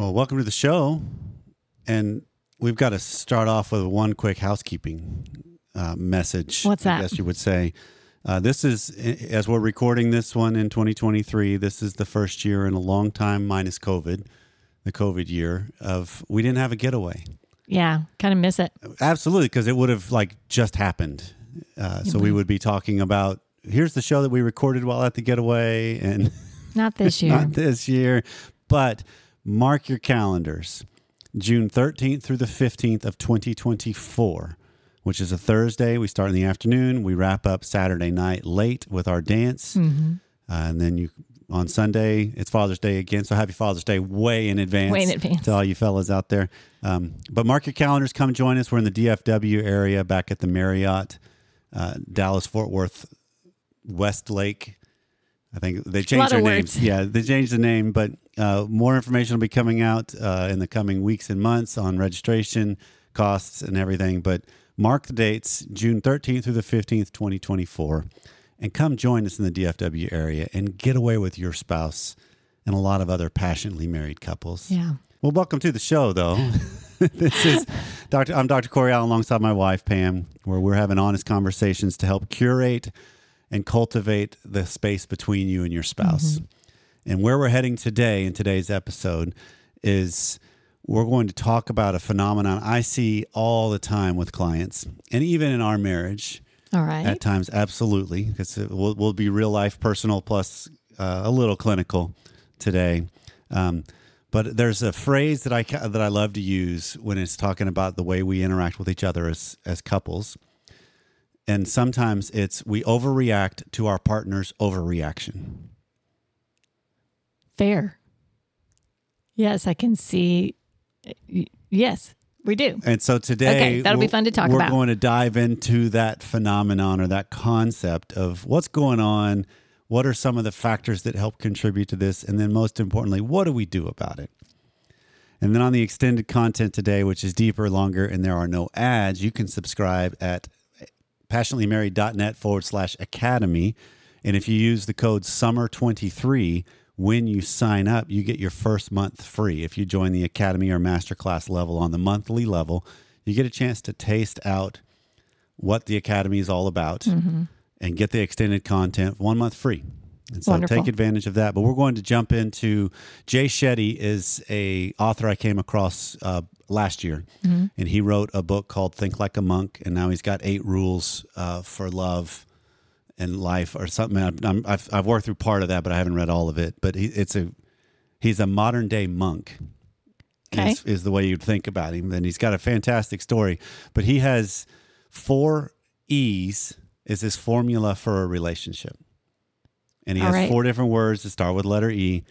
Well, welcome to the show. And we've got to start off with one quick housekeeping uh, message. What's I that? guess you would say. Uh, this is, as we're recording this one in 2023, this is the first year in a long time, minus COVID, the COVID year, of we didn't have a getaway. Yeah, kind of miss it. Absolutely, because it would have like just happened. Uh, so we would be talking about here's the show that we recorded while at the getaway, and Not this year. not this year. But mark your calendars, June 13th through the 15th of 2024, which is a Thursday. We start in the afternoon. We wrap up Saturday night late with our dance, Mm-hmm. uh, and then you on Sunday it's Father's Day again. So happy Father's Day way in advance. Way in advance. to all you fellas out there. Um, but mark your calendars. Come join us. We're in the DFW area, back at the Marriott, uh, Dallas Fort Worth, Westlake. I think they changed their names. words. Yeah, they changed the name, but uh, more information will be coming out uh, in the coming weeks and months on registration costs and everything. But mark the dates June 13th through the 15th, 2024, and come join us in the DFW area and get away with your spouse and a lot of other passionately married couples. Yeah. Well, welcome to the show, though. this is Dr. I'm Dr. Corey Allen alongside my wife Pam, where we're having honest conversations to help curate and cultivate the space between you and your spouse. And where we're heading today in today's episode is we're going to talk about a phenomenon I see all the time with clients, and even in our marriage All right. at times, absolutely, because we'll, will be real life, personal, plus uh, a little clinical today. Um, but there's a phrase that I that I love to use when it's talking about the way we interact with each other as as couples, and sometimes it's we overreact to our partner's overreaction. Fair. Yes, I can see. Yes, we do. And so today, Okay, that'll be fun to talk we're about. going to dive into that phenomenon or that concept of what's going on. What are some of the factors that help contribute to this? And then, most importantly, what do we do about it? And then on the extended content today, which is deeper, longer, and there are no ads, you can subscribe at passionatelymarried.net forward slash academy. And if you use the code SUMMER23 when you sign up, you get your first month free. If you join the academy or masterclass level on the monthly level, you get a chance to taste out what the academy is all about and get the extended content one month free. And so Wonderful. take advantage of that. But we're going to jump into Jay Shetty is a author I came across uh, last year, and he wrote a book called Think Like a Monk, and now he's got eight rules uh, for love and life or something. I've, I've worked through part of that, but I haven't read all of it. But he, it's a he's a modern day monk. Okay. Is, is the way you'd think about him. And he's got a fantastic story. But he has four E's is his formula for a relationship. And he All has right. four different words to start with letter E.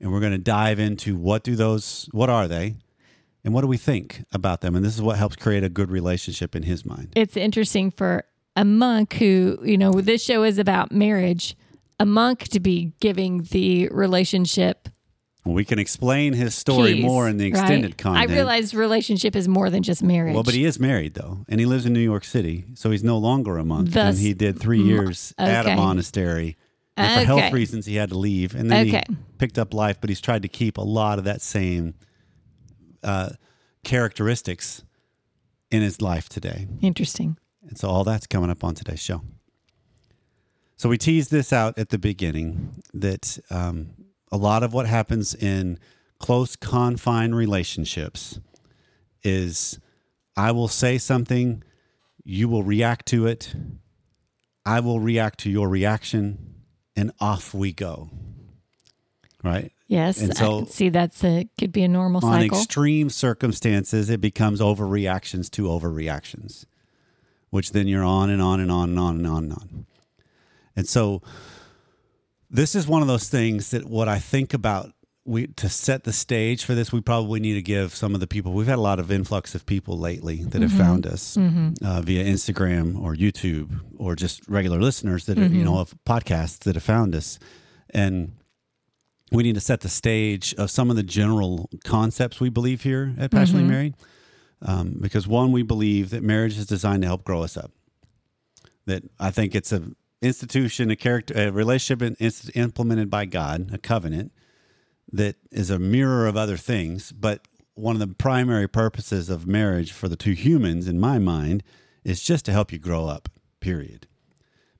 And we're going to dive into what do those, what are they? And what do we think about them? And this is what helps create a good relationship in his mind. It's interesting for a monk who, you know, this show is about marriage, a monk to be giving the relationship Well, we can explain his story keys, more in the right? extended content. I realize relationship is more than just marriage. Well, but he is married though, and he lives in New York City, so he's no longer a monk. Thus- and he did three years at a monastery. And for health reasons, he had to leave, and then Okay. he picked up life. But he's tried to keep a lot of that same uh, characteristics in his life today. Interesting. And so all that's coming up on today's show. So we teased this out at the beginning that um, a lot of what happens in close confine relationships is I will say something, you will react to it, I will react to your reaction, and off we go. Right? Yes, And so- I can see that's a could be a normal on cycle. extreme circumstances, it becomes overreactions to overreactions, which then you're on and on and on and on and on and on. And so, this is one of those things that what I think about we to set the stage for this, we probably need to give some of the people. We've had a lot of influx of people lately that have mm-hmm. found us mm-hmm. uh, via Instagram or YouTube or just regular listeners that are you mm-hmm. know of podcasts that have found us, and we need to set the stage of some of the general concepts we believe here at Passionately Married. Um, because one, we believe that marriage is designed to help grow us up. That I think it's a institution, a character, a relationship in- inst- implemented by God, a covenant that is a mirror of other things. But one of the primary purposes of marriage for the two humans, in my mind, is just to help you grow up, period.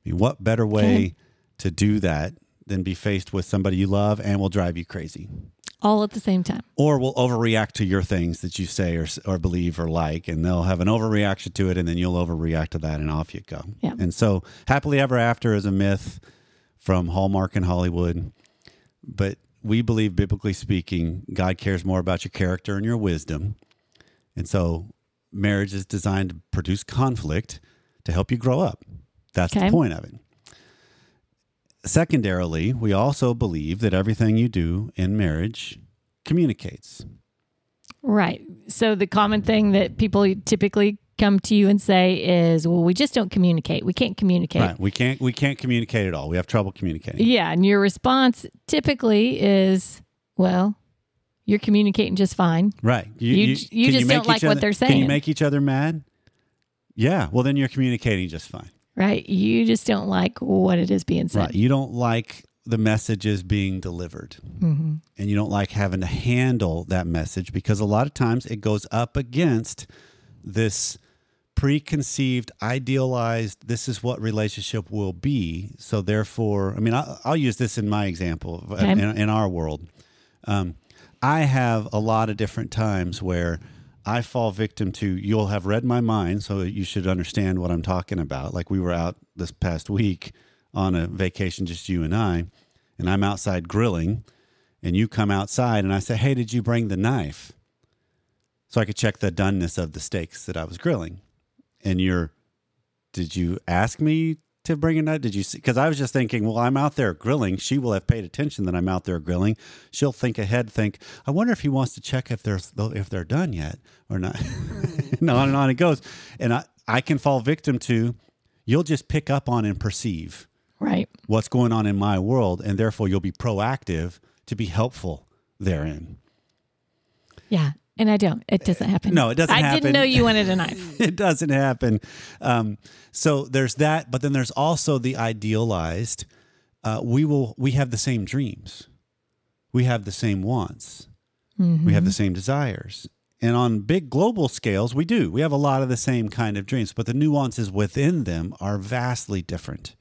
I mean, what better way Okay. to do that than be faced with somebody you love and will drive you crazy? All at the same time. or will overreact to your things that you say or, or believe or like, and they'll have an overreaction to it, and then you'll overreact to that, and off you go. Yeah. And so, happily ever after is a myth from Hallmark and Hollywood, but we believe, biblically speaking, God cares more about your character and your wisdom, and so marriage is designed to produce conflict to help you grow up. That's Okay. the point of it. Secondarily, we also believe that everything you do in marriage communicates. Right. So the common thing that people typically come to you and say is, well, we just don't communicate. We can't communicate. Right. We can't we can't communicate at all. We have trouble communicating. Yeah. And your response typically is, well, you're communicating just fine. Right. You- you can just make don't like each what they're saying. Can you make each other mad? Yeah. Well, then you're communicating just fine. Right. You just don't like what it is being said. Right. You don't like the messages being delivered, Mhm. and you don't like having to handle that message because a lot of times it goes up against this preconceived, idealized. This is what relationship will be. So therefore, I mean, I, I'll use this in my example Okay. in, in our world. Um, I have a lot of different times where I fall victim to you'll have read my mind, so that you should understand what I'm talking about. Like we were out this past week on a vacation, just you and I, and I'm outside grilling, and you come outside, and I say, Hey, did you bring the knife? So I could check the doneness of the steaks that I was grilling. And you're, did you ask me to bring a knife? Did you see? Because I was just thinking, well, I'm out there grilling. She will have paid attention that I'm out there grilling. She'll think ahead, think, I wonder if he wants to check if they're if they're done yet or not. and on and on it goes. And I, I can fall victim to, you'll just pick up on and perceive Right. what's going on in my world, and therefore you'll be proactive to be helpful therein. Yeah. And I don't. It doesn't happen. No, it doesn't happen. I happen. didn't know you wanted a knife. it doesn't happen. Um, so there's that, but then there's also the idealized. Uh, we will. We have the same dreams. We have the same wants. We have the same desires. And on big global scales, we do. We have a lot of the same kind of dreams, but the nuances within them are vastly different,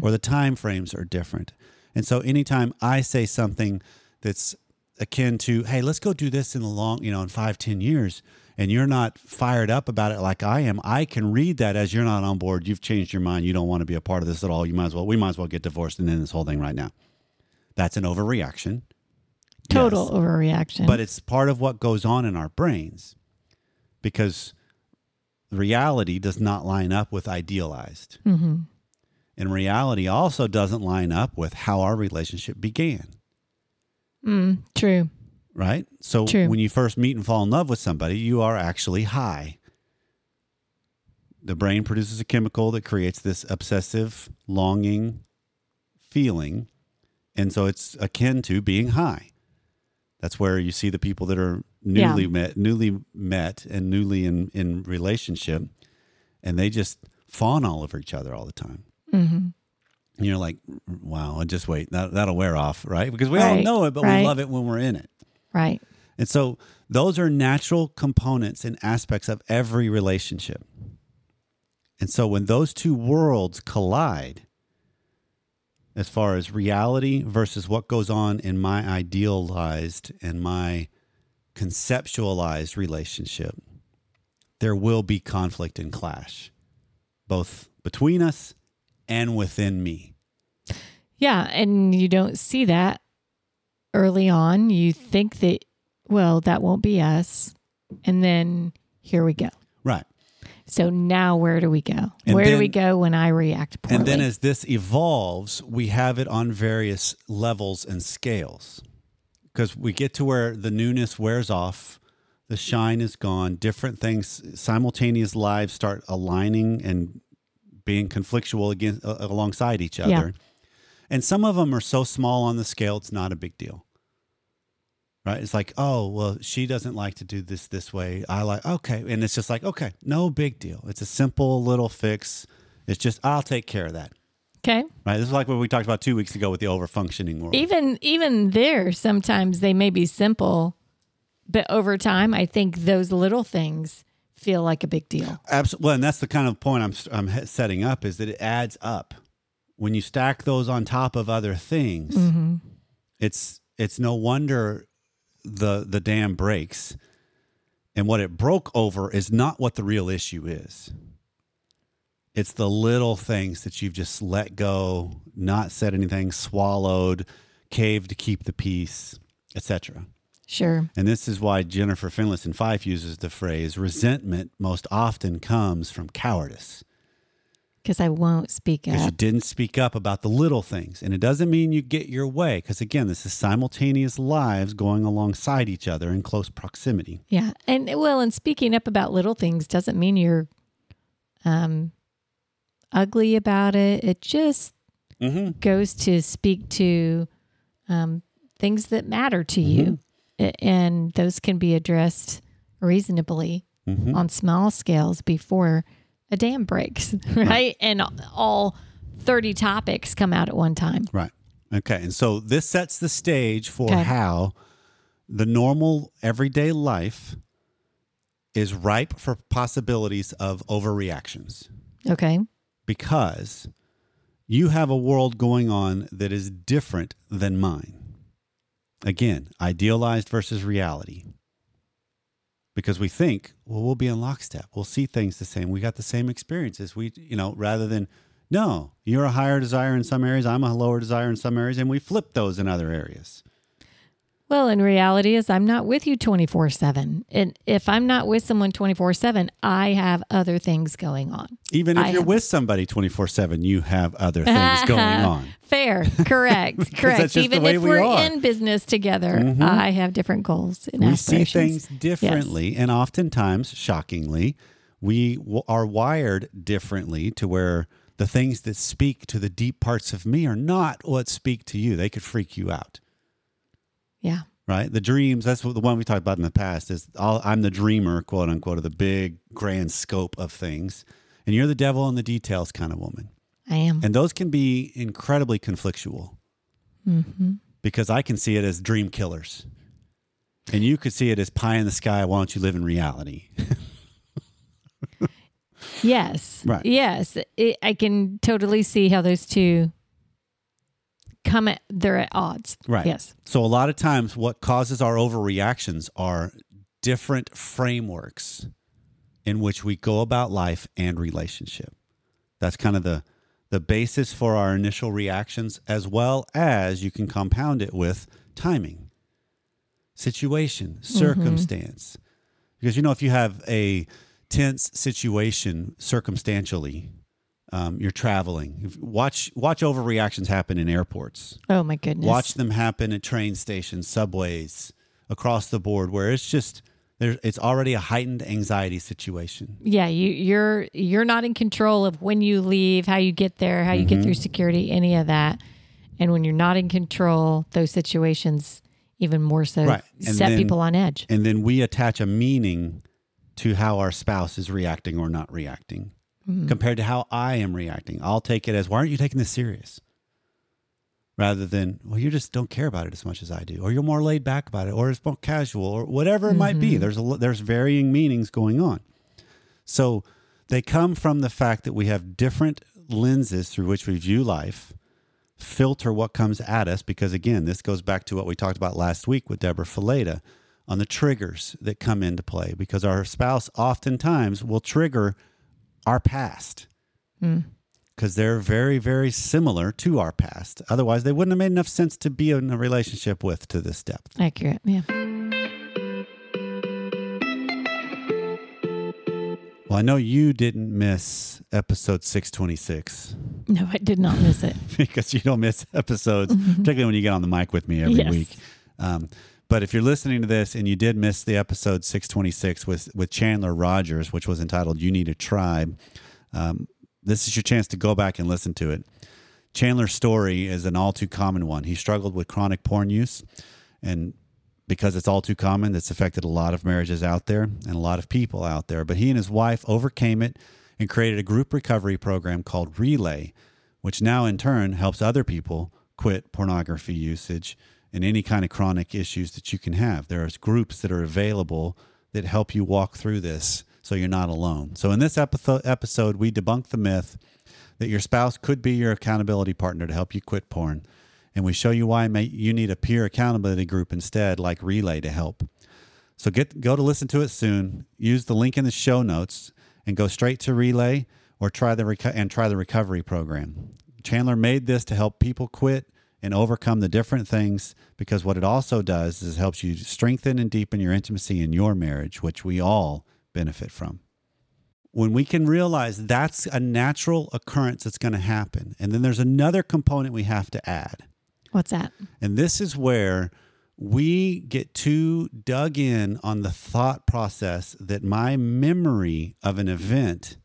or the time frames are different. And so, anytime I say something that's akin to, "Hey, let's go do this in the long, you know, in five, ten years," and you're not fired up about it like I am, I can read that as you're not on board. You've changed your mind. You don't want to be a part of this at all. You might as well. We might as well get divorced and end this whole thing right now. That's an overreaction. Total Yes overreaction. but it's part of what goes on in our brains because reality does not line up with idealized. hmm And reality also doesn't line up with how our relationship began, mm, true. right? So True. when you first meet and fall in love with somebody, you are actually high. The brain produces a chemical that creates this obsessive, longing feeling. And so it's akin to being high. That's where you see the people that are newly Yeah. met, newly met, and newly in in relationship, and they just fawn all over each other all the time. hmm And you're like, wow, and just wait, that that'll wear off, right? Because we all know it, but right. we love it when we're in it. Right. And so those are natural components and aspects of every relationship. And so when those two worlds collide, as far as reality versus what goes on in my idealized and my conceptualized relationship, there will be conflict and clash, both between us and within me. Yeah. And you don't see that early on. You think that, well, that won't be us. And then here we go. Right. So now where do we go? And where do we go when I react poorly? And then as this evolves, we have it on various levels and scales. Because we get to where the newness wears off, the shine is gone, different things, simultaneous lives start aligning and being conflictual against, uh, alongside each other. Yeah. And some of them are so small on the scale, it's not a big deal. Right? It's like, oh, well, she doesn't like to do this this way. I like, okay. And it's just like, okay, no big deal. It's a simple little fix. It's just, I'll take care of that. Okay. Right. This is like what we talked about two weeks ago with the overfunctioning world. Even even there, sometimes they may be simple, but over time, I think those little things feel like a big deal. Absolutely. Well, and that's the kind of point I'm I'm setting up is that it adds up when you stack those on top of other things. Mm-hmm. It's it's no wonder the the dam breaks, and what it broke over is not what the real issue is. It's the little things that you've just let go, not said anything, swallowed, caved to keep the peace, etc. Sure. And this is why Jennifer Finlayson Fife uses the phrase resentment most often comes from cowardice. Because I won't speak up. Because you didn't speak up about the little things. And it doesn't mean you get your way. Because again, this is simultaneous lives going alongside each other in close proximity. Yeah. And well, and speaking up about little things doesn't mean you're um ugly about it. It just Mm-hmm. goes to speak to um, things that matter to you. And those can be addressed reasonably Mm-hmm. on small scales before a dam breaks, right? And all 30 topics come out at one time. Right. Okay. And so this sets the stage for Okay. how the normal everyday life is ripe for possibilities of overreactions. Okay. because you have a world going on that is different than mine. Again, idealized versus reality. Because we think, well, we'll be in lockstep. We'll see things the same. We got the same experiences. We, you know, rather than, no, you're a higher desire in some areas, I'm a lower desire in some areas, and we flip those in other areas. Well, in reality is I'm not with you 24/7. And if I'm not with someone 24/7, I have other things going on. Even if I you're have- with somebody 24 7, you have other things going on. Correct. Correct. that's just the Even if we we're are. in business together, mm-hmm. I have different goals and we see things differently and oftentimes shockingly we w- are wired differently to where the things that speak to the deep parts of me are not what speak to you. They could freak you out. Yeah. right? The dreams that's what the one we talked about in the past is I'll, i'm the dreamer quote unquote of the big grand scope of things. And you're the devil in the details kind of woman I am. and those can be incredibly conflictual Mm-hmm. because I can see it as dream killers. And you could see it as pie in the sky. Why don't you live in reality? Yes. Right. Yes. It, I can totally see how those two come at, they're at odds. Right. Yes. So, a lot of times, what causes our overreactions are different frameworks in which we go about life and relationship. That's kind of the, the basis for our initial reactions, as well as you can compound it with timing, situation, circumstance. Because, you know, if you have a tense situation circumstantially, um, you're traveling. Watch watch overreactions happen in airports. Oh my goodness. Watch them happen at train stations, subways, across the board, where it's just there. It's already a heightened anxiety situation. Yeah, you, you're you're not in control of when you leave, how you get there, how you Mm-hmm. get through security, any of that. And when you're not in control, those situations even more so Right. Set then- people on edge. And then we attach a meaning to how our spouse is reacting or not reacting compared to how I am reacting. I'll take it as, why aren't you taking this serious? Rather than, well, you just don't care about it as much as I do, or you're more laid back about it, or it's more casual, or whatever it might be. Mm-hmm. There's a, there's varying meanings going on. So they come from the fact that we have different lenses through which we view life, filter what comes at us, because again, this goes back to what we talked about last week with Deborah Fileta on the triggers that come into play, because our spouse oftentimes will trigger our past hmm. Because they're very, very similar to our past. Otherwise, they wouldn't have made enough sense to be in a relationship with to this depth. Accurate. Yeah. Well, I know you didn't miss episode 626 No, I did not miss it. because you don't miss episodes, particularly when you get on the mic with me every Yes. week. Um, but if you're listening to this and you did miss the episode 626 with, with Chandler Rogers, which was entitled You Need a Tribe, um, this is your chance to go back and listen to it. Chandler's story is an all too common one. He struggled with chronic porn use, and because it's all too common, it's affected a lot of marriages out there and a lot of people out there. But he and his wife overcame it and created a group recovery program called Relay, which now in turn helps other people quit pornography usage and any kind of chronic issues that you can have. There's groups that are available that help you walk through this so you're not alone. So in this episode, we debunk the myth that your spouse could be your accountability partner to help you quit porn. And we show you why you need a peer accountability group instead, like Relay, to help. So get go to listen to it soon. Use the link in the show notes and go straight to Relay or try the reco- and try the recovery program. Chandler made this to help people quit and overcome the different things because what it also does is it helps you strengthen and deepen your intimacy in your marriage, which we all benefit from. When we can realize that's a natural occurrence that's going to happen. And then there's another component we have to add. What's that? And this is where we get too dug in on the thought process that my memory of an event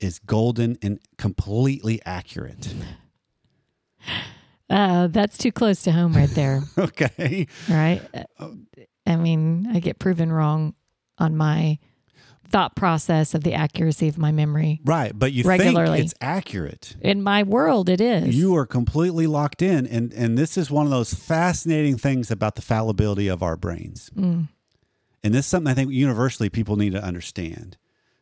is golden and completely accurate. Uh, that's too close to home right there. okay. Right. I mean, I get proven wrong on my thought process of the accuracy of my memory. Right, but you regularly. think it's accurate. In my world it is. You are completely locked in and and this is one of those fascinating things about the fallibility of our brains. Mm. And this is something I think universally people need to understand.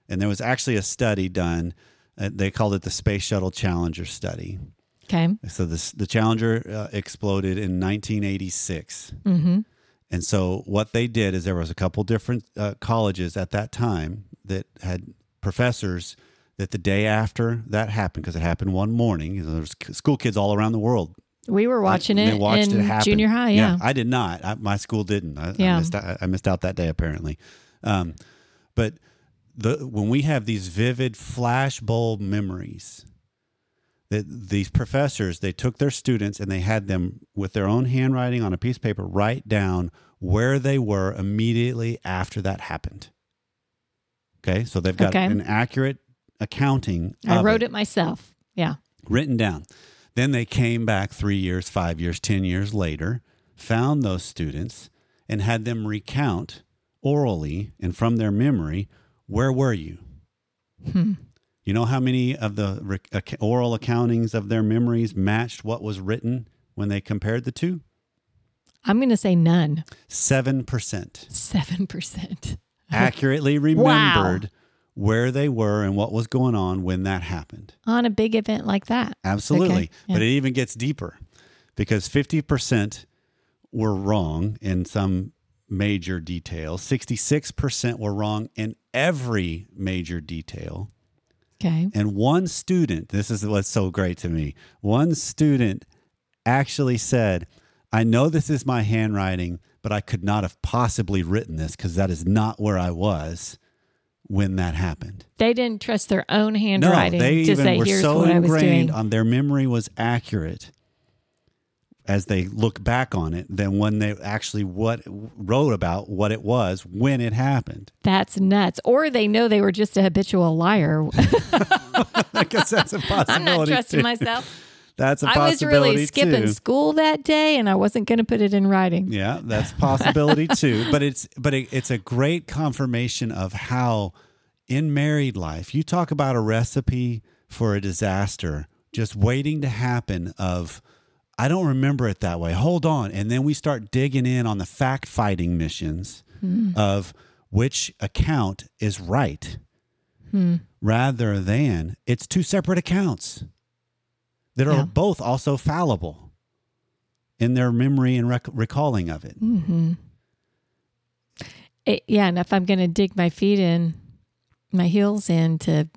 And there was actually a study done uh, they called it the Space Shuttle Challenger study. Okay. So this the Challenger uh, exploded in 1986. Mm-hmm. And so what they did is there was a couple different uh, colleges at that time that had professors that the day after that happened, because it happened one morning, you know, there's school kids all around the world. We were watching it watched in it junior high. Yeah. yeah, I did not. I, my school didn't. I, yeah. I missed, out, I missed out that day apparently. Um, but the when we have these vivid flashbulb memories that these professors they took their students and they had them with their own handwriting on a piece of paper write down where they were immediately after that happened okay so they've got okay. an accurate accounting i wrote it. it myself yeah written down then they came back three years five years ten years later found those students and had them recount orally and from their memory where were you hmm. You know how many of the uh, oral accountings of their memories matched what was written when they compared the two? I'm going to say none. 7%. 7%. Accurately remembered wow. where they were and what was going on when that happened. On a big event like that. Absolutely. Okay. Yeah. But it even gets deeper because 50% were wrong in some major detail, 66% were wrong in every major detail. Okay. And one student, this is what's so great to me. One student actually said, I know this is my handwriting, but I could not have possibly written this because that is not where I was when that happened. They didn't trust their own handwriting no, they to even say, were Here's so ingrained I was on their memory was accurate as they look back on it than when they actually what wrote about what it was when it happened. That's nuts. Or they know they were just a habitual liar. I guess that's a possibility. I'm not trusting too. myself. That's a I possibility. I was really skipping too. school that day, and I wasn't going to put it in writing. Yeah, that's possibility too. But it's but it, it's a great confirmation of how in married life you talk about a recipe for a disaster just waiting to happen. Of I don't remember it that way. Hold on, and then we start digging in on the fact fighting missions mm. of which account is right, mm. rather than it's two separate accounts that are Yeah. both also fallible in their memory and rec- recalling of it. hmm It, yeah, and if I'm going to dig my feet in, my heels into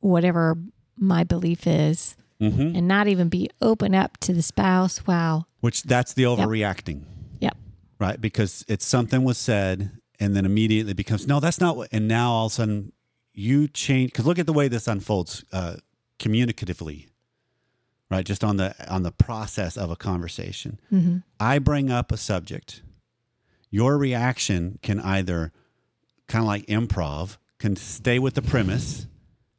whatever my belief is, Mm-hmm. and not even be open up to the spouse, wow. Which that's the overreacting. Yep. Right. Because it's something was said and then immediately becomes, no, that's not what, and now all of a sudden you change. Cause look at the way this unfolds uh, communicatively, right? Just on the, on the process of a conversation. hmm I bring up a subject. Your reaction can either kind of like improv, can stay with the premise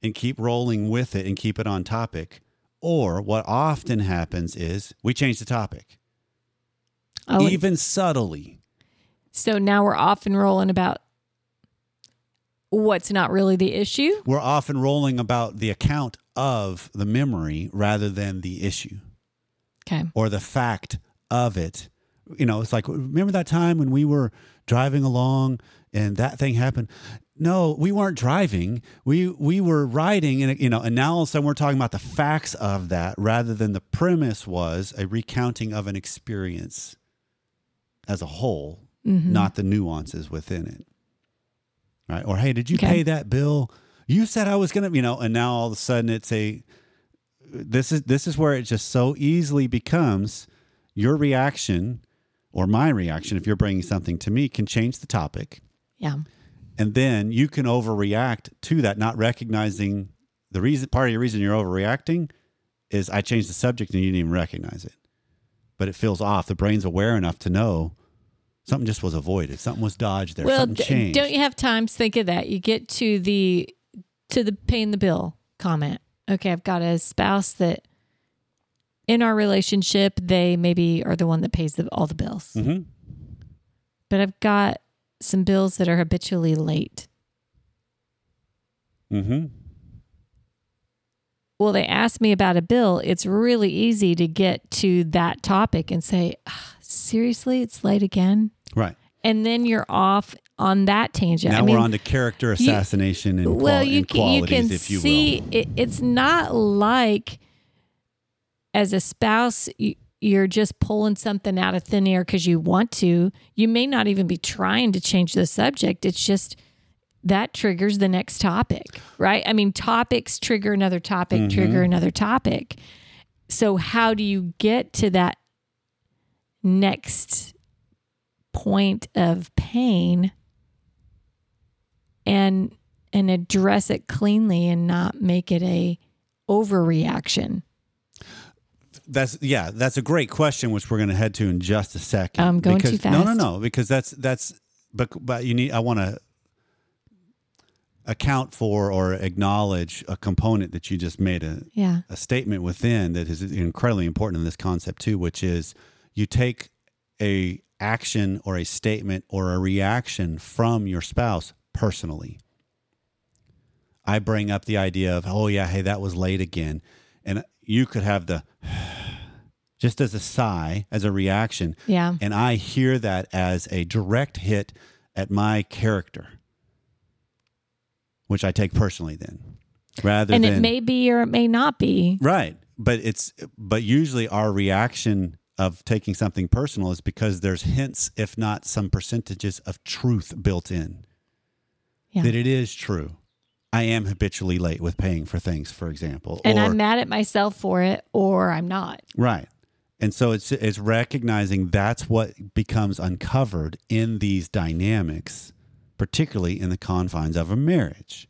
and keep rolling with it and keep it on topic. Or what often happens is we change the topic, Oh, even subtly. so now we're off and rolling about what's not really the issue. We're often rolling about the account of the memory rather than the issue Okay. or the fact of it. You know, it's like, remember that time when we were driving along and that thing happened? No, we weren't driving. We we were riding, and you know, and now all of a sudden we're talking about the facts of that rather than the premise was a recounting of an experience as a whole, Mm-hmm. not the nuances within it. Right? Or hey, did you Okay. pay that bill? You said I was gonna, you know, and now all of a sudden it's a this is this is where it just so easily becomes your reaction or my reaction if you're bringing something to me can change the topic Yeah. And then you can overreact to that not recognizing the reason part of your reason you're overreacting is i changed the subject and you didn't even recognize it. But it feels off. The brain's aware enough to know something just was avoided. Something was dodged there. Well, something d- don't you have time? To think of that? You get to the to the paying the bill comment. Okay, I've got a spouse that in our relationship they maybe are the one that pays the, all the bills, hmm but I've got some bills that are habitually late. hmm Well, they asked me about a bill. It's really easy to get to that topic and say, "Ah, "Seriously, it's late again," right and then you're off on that tangent. now I mean, we're on to character assassination and, well, qual- you can, you can if you see will It, it's not like as a spouse you, you're just pulling something out of thin air because you want to. You may not even be trying to change the subject. It's just that triggers the next topic, right? I mean, topics trigger another topic, Mm-hmm. trigger another topic. So, how do you get to that next point of pain and and address it cleanly and not make it a overreaction? That's yeah, that's a great question, which we're going to head to in just a second. I'm going because, too No, no, no, because that's that's but but you need. I want to account for or acknowledge a component that you just made a Yeah. a statement within that is incredibly important in this concept too, which is you take a action or a statement or a reaction from your spouse personally. I bring up the idea of, oh yeah, hey, that was late again. And you could have the just as a sigh, as a reaction. Yeah. And I hear that as a direct hit at my character, which I take personally then. Rather And than it may be or it may not be. Right. But it's but usually our reaction of taking something personal is because there's hints, if not some percentages of truth built in. Yeah. That it is true. I am habitually late with paying for things, for example. And or, I'm mad at myself for it or I'm not. Right. And so it's it's recognizing that's what becomes uncovered in these dynamics, particularly in the confines of a marriage.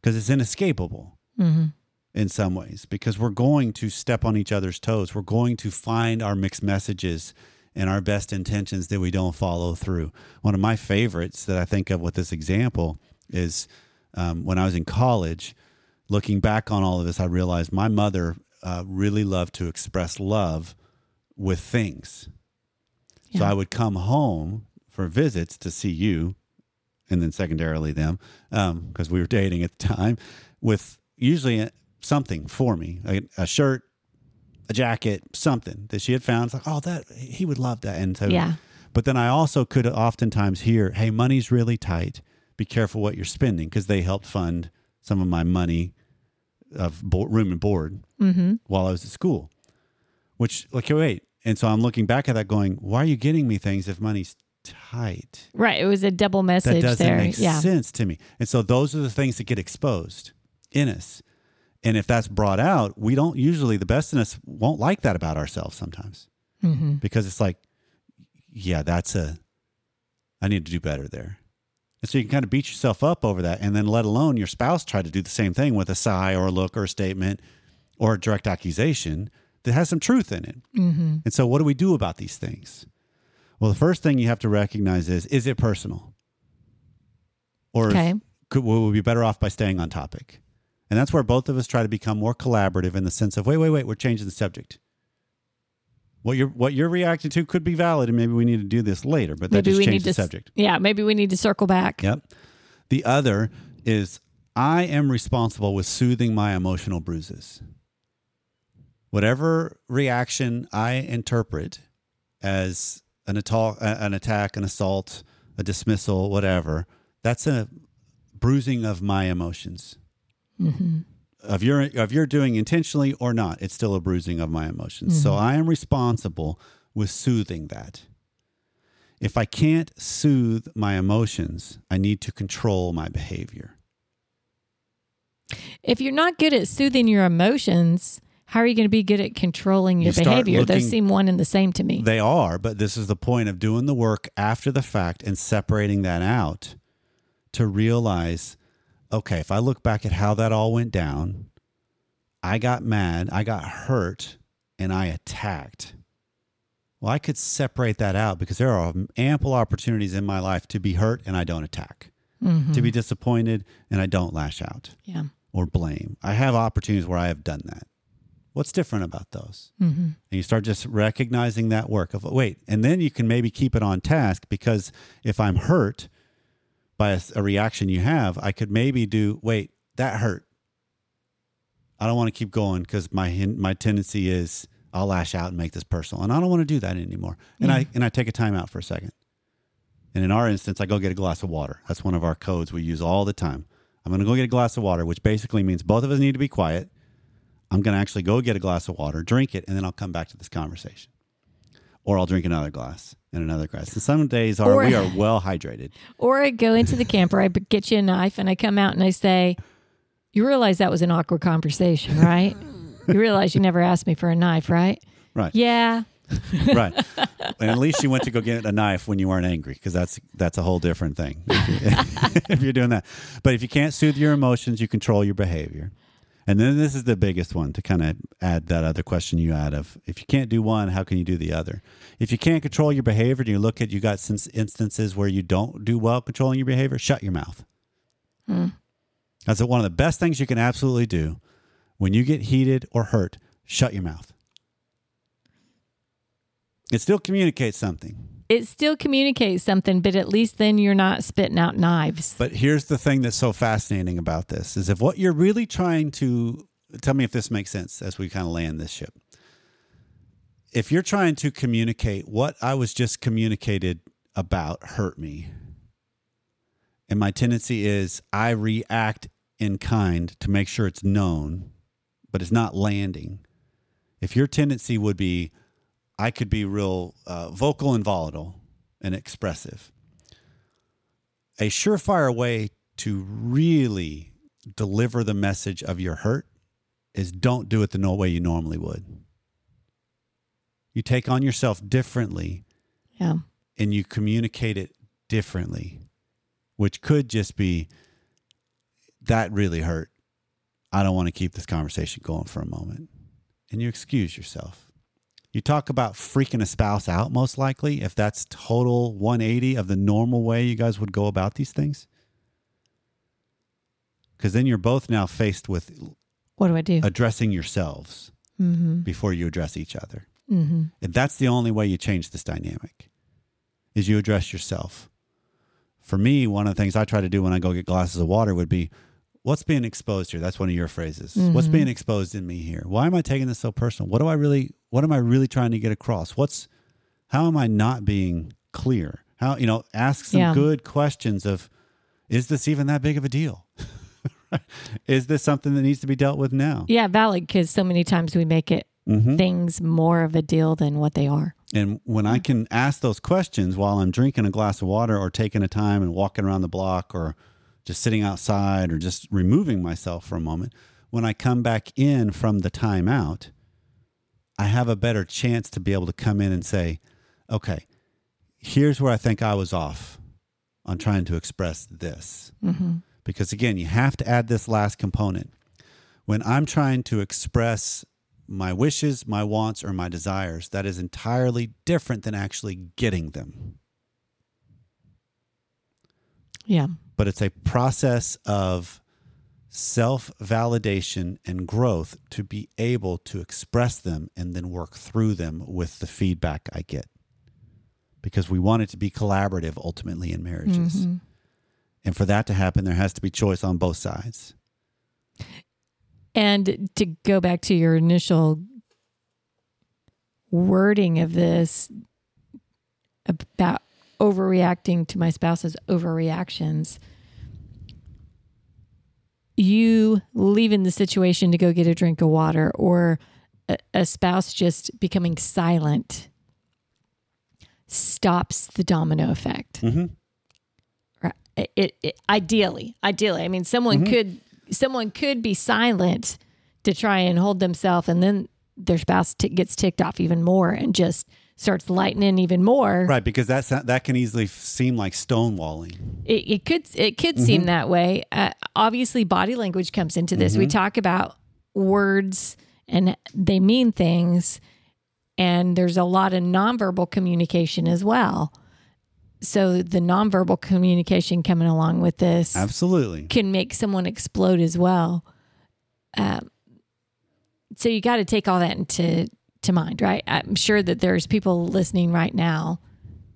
Because it's inescapable Mm-hmm. in some ways because we're going to step on each other's toes. We're going to find our mixed messages and our best intentions that we don't follow through. One of my favorites that I think of with this example is um, when I was in college. Looking back on all of this, I realized my mother uh, really loved to express love with things. So I would come home for visits to see you, and then secondarily them, because we were dating at the time, with usually something for me, a, a shirt, a jacket, something that she had found. It's like, oh, that he would love that, and so Yeah. But then I also could oftentimes hear, "Hey, money's really tight. Be careful what you're spending," because they helped fund some of my money of bo- room and board Mm-hmm. while I was at school. Which, like, wait, and so I'm looking back at that, going, "Why are you getting me things if money's tight?" Right. It was a double message That doesn't there. make yeah. sense to me. And so those are the things that get exposed in us. And if that's brought out, we don't usually the best in us won't like that about ourselves sometimes Mm-hmm. because it's like, yeah, that's a, I need to do better there. And so you can kind of beat yourself up over that. And then let alone your spouse try to do the same thing with a sigh or a look or a statement or a direct accusation that has some truth in it. Mm-hmm. And so what do we do about these things? Well, the first thing you have to recognize is, is it personal? Or Okay. could, will we be better off by staying on topic? And that's where both of us try to become more collaborative in the sense of, wait, wait, wait, we're changing the subject. What you're what you're reacting to could be valid, and maybe we need to do this later. But that Maybe just changed to the s- subject. Yeah. Maybe we need to circle back. Yep. The other is I am responsible with soothing my emotional bruises. Whatever reaction I interpret as an attack, an attack, an assault, a dismissal, whatever, that's a bruising of my emotions. Mm-hmm. Of your of your doing intentionally or not, it's still a bruising of my emotions. So mm-hmm. I am responsible with soothing that. If I can't soothe my emotions, I need to control my behavior. If you're not good at soothing your emotions, how are you going to be good at controlling your You behavior? Those seem one and the same to me. They are, but this is the point of doing the work after the fact and separating that out to realize okay, if I look back at how that all went down, I got mad, I got hurt, and I attacked. Well, I could separate that out because there are ample opportunities in my life to be hurt and I don't attack, Mhm. to be disappointed and I don't lash out yeah. or blame. I have opportunities where I have done that. What's different about those? Mm-hmm. And you start just recognizing that work of wait, and then you can maybe keep it on task because if I'm hurt by a, a reaction you have, I could maybe do wait, that hurt. I don't want to keep going because my my tendency is I'll lash out and make this personal, and I don't want to do that anymore. And I and I take a time out for a second. And in our instance, I go get a glass of water. That's one of our codes we use all the time. I'm going to go get a glass of water, which basically means both of us need to be quiet. I'm going to actually go get a glass of water, drink it, and then I'll come back to this conversation. Or I'll drink another glass and another glass. And some days are Or- we are well hydrated. Or I go into the camper, I get you a knife, and I come out and I say, You realize that was an awkward conversation, right? you realize you never asked me for a knife, right? Right. Yeah. right. And at least you went to go get a knife when you weren't angry because that's that's a whole different thing. If you're doing that, but if you can't soothe your emotions, you control your behavior. And then this is the biggest one to kind of add that other question you had of if you can't do one, how can you do the other? If you can't control your behavior, and you look at you got some instances where you don't do well controlling your behavior, shut your mouth. Hmm. That's one of the best things you can absolutely do when you get heated or hurt. Shut your mouth. It still communicates something. It still communicates something, but at least then you're not spitting out knives. But here's the thing that's so fascinating about this is if what you're really trying to tell me if this makes sense as we kind of land this ship. If you're trying to communicate what I was just communicated about hurt me, and my tendency is I react in kind to make sure it's known, but it's not landing. If your tendency would be, I could be real uh, vocal and volatile and expressive a surefire way to really deliver the message of your hurt is don't do it the no way you normally would. You take on yourself differently Yeah. and you communicate it differently, which could just be that really hurt. I don't want to keep this conversation going for a moment. And you excuse yourself. You talk about freaking a spouse out, most likely, if that's total 180 of the normal way you guys would go about these things. Because then you're both now faced with What do I do? addressing yourselves Mm-hmm. before you address each other. Mm-hmm. And that's the only way you change this dynamic is you address yourself. For me, one of the things I try to do when I go get glasses of water would be what's being exposed here? That's one of your phrases. What's Mhm. being exposed in me here? Why am I taking this so personal? What do I really what am I really trying to get across? What's how am I not being clear? How you know, ask some Yeah. good questions of is this even that big of a deal? is this something that needs to be dealt with now? Yeah, valid, because so many times we make it Mhm. things more of a deal than what they are. And when I can ask those questions while I'm drinking a glass of water or taking a time and walking around the block or just sitting outside or just removing myself for a moment, when I come back in from the timeout, I have a better chance to be able to come in and say, okay, here's where I think I was off on trying to express this. Mm-hmm. Because again, you have to add this last component. When I'm trying to express my wishes, my wants, or my desires, that is entirely different than actually getting them. Yeah. But it's a process of self validation and growth to be able to express them and then work through them with the feedback I get. Because we want it to be collaborative ultimately in marriages. Mhm. And for that to happen, there has to be choice on both sides. And to go back to your initial wording of this about overreacting to my spouse's overreactions, you leaving the situation to go get a drink of water or a, a spouse just becoming silent stops the domino effect. Mm-hmm. Right. It, it, ideally, ideally, I mean, someone could someone could be silent to try and hold themselves, and then their spouse t- gets ticked off even more and just starts lightening even more. Right, because that's that can easily seem like stonewalling. It, it could it could seem that way. Uh, obviously, body language comes into this. We talk about words and they mean things, and there's a lot of nonverbal communication as well. So the nonverbal communication coming along with this Absolutely. can make someone explode as well. Um, so you got to take all that into to mind, right? I'm sure that there's people listening right now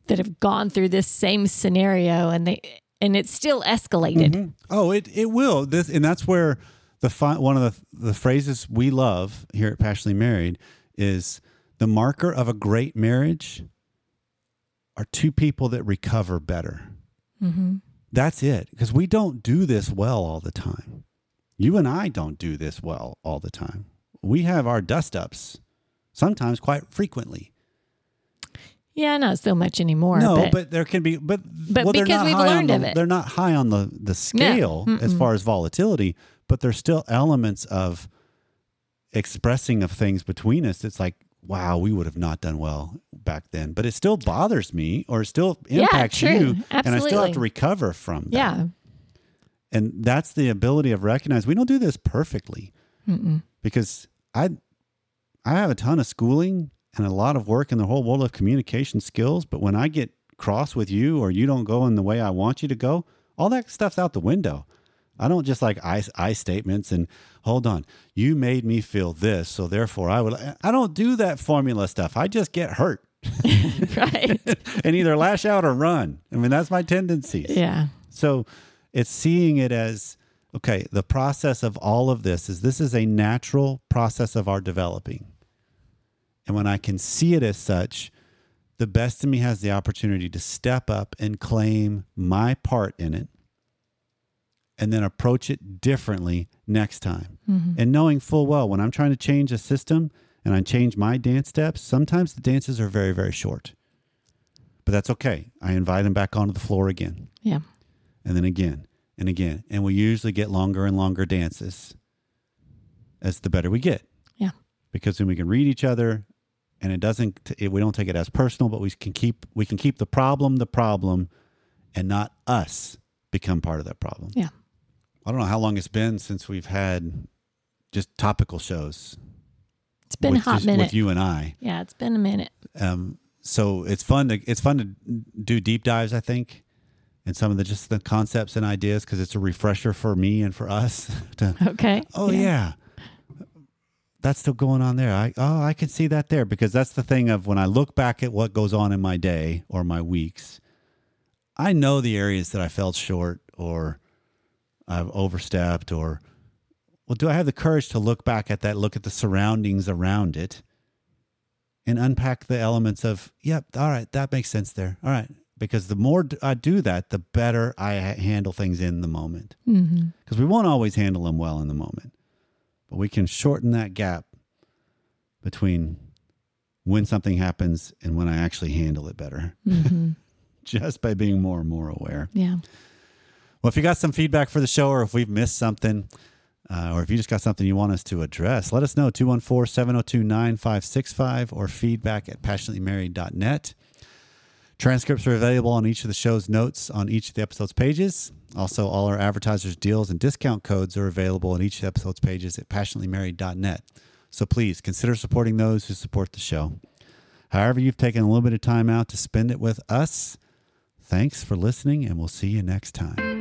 that have gone through this same scenario and they and it's still escalated. Mm-hmm. Oh, it it will. This and that's where the one of the the phrases we love here at Passionately Married is the marker of a great marriage are two people that recover better. Mm-hmm. That's it. Because we don't do this well all the time. You and I don't do this well all the time. We have our dust ups, sometimes quite frequently. Yeah, not so much anymore. No, but, but, there can be, but But well, they're because not we've high on learned the- of it. They're not high on the the scale as far as volatility, but there's still elements of expressing of things between us. It's like, wow, we would have not done well back then, but it still bothers me, or it still Yeah, impacts true. you, and I still have to recover from that. yeah, and that's the ability of recognize we don't do this perfectly because I I have a ton of schooling and a lot of work in the whole world of communication skills, but when I get cross with you or you don't go in the way I want you to go, all that stuff's out the window. I don't just like I, I statements and hold on, you made me feel this, so therefore I would. I don't do that formula stuff. I just get hurt right. and either lash out or run. I mean, that's my tendencies. yeah, So it's seeing it as okay, the process of all of this is this is a natural process of our developing. And when I can see it as such, the best in me has the opportunity to step up and claim my part in it and then approach it differently next time. Mm-hmm. And knowing full well when I'm trying to change a system and I change my dance steps, sometimes the dances are very, very short. But that's okay. I invite them back onto the floor again yeah, and then again and again. And we usually get longer and longer dances as the better we get yeah, because then we can read each other and it doesn't it, we don't take it as personal but we can keep we can keep the problem the problem and not us become part of that problem. yeah. I don't know how long it's been since we've had just topical shows. It's been with a hot just- minute. with you and I. Yeah, it's been a minute. Um, so it's fun to it's fun to do deep dives. I think, and some of the just the concepts and ideas because it's a refresher for me and for us. to Okay. oh yeah. That's still going on there. I oh I can see that there because that's the thing of when I look back at what goes on in my day or my weeks, I know the areas that I felt short or I've overstepped or well, do I have the courage to look back at that, look at the surroundings around it, and unpack the elements of, yep, all right, that makes sense there. All right. Because the more I do that, the better I handle things in the moment. Mm-hmm. Because we won't always handle them well in the moment, but we can shorten that gap between when something happens and when I actually handle it better Mm-hmm. just by being more and more aware. Yeah. Well, if you got some feedback for the show or if we've missed something, uh, or if you just got something you want us to address, let us know 214 702 9565 or feedback at passionatelymarried.net. Transcripts are available on each of the show's notes on each of the episode's pages. Also, all our advertisers' deals and discount codes are available on each episode's pages at passionatelymarried.net. So please consider supporting those who support the show. However, you've taken a little bit of time out to spend it with us. Thanks for listening, and we'll see you next time.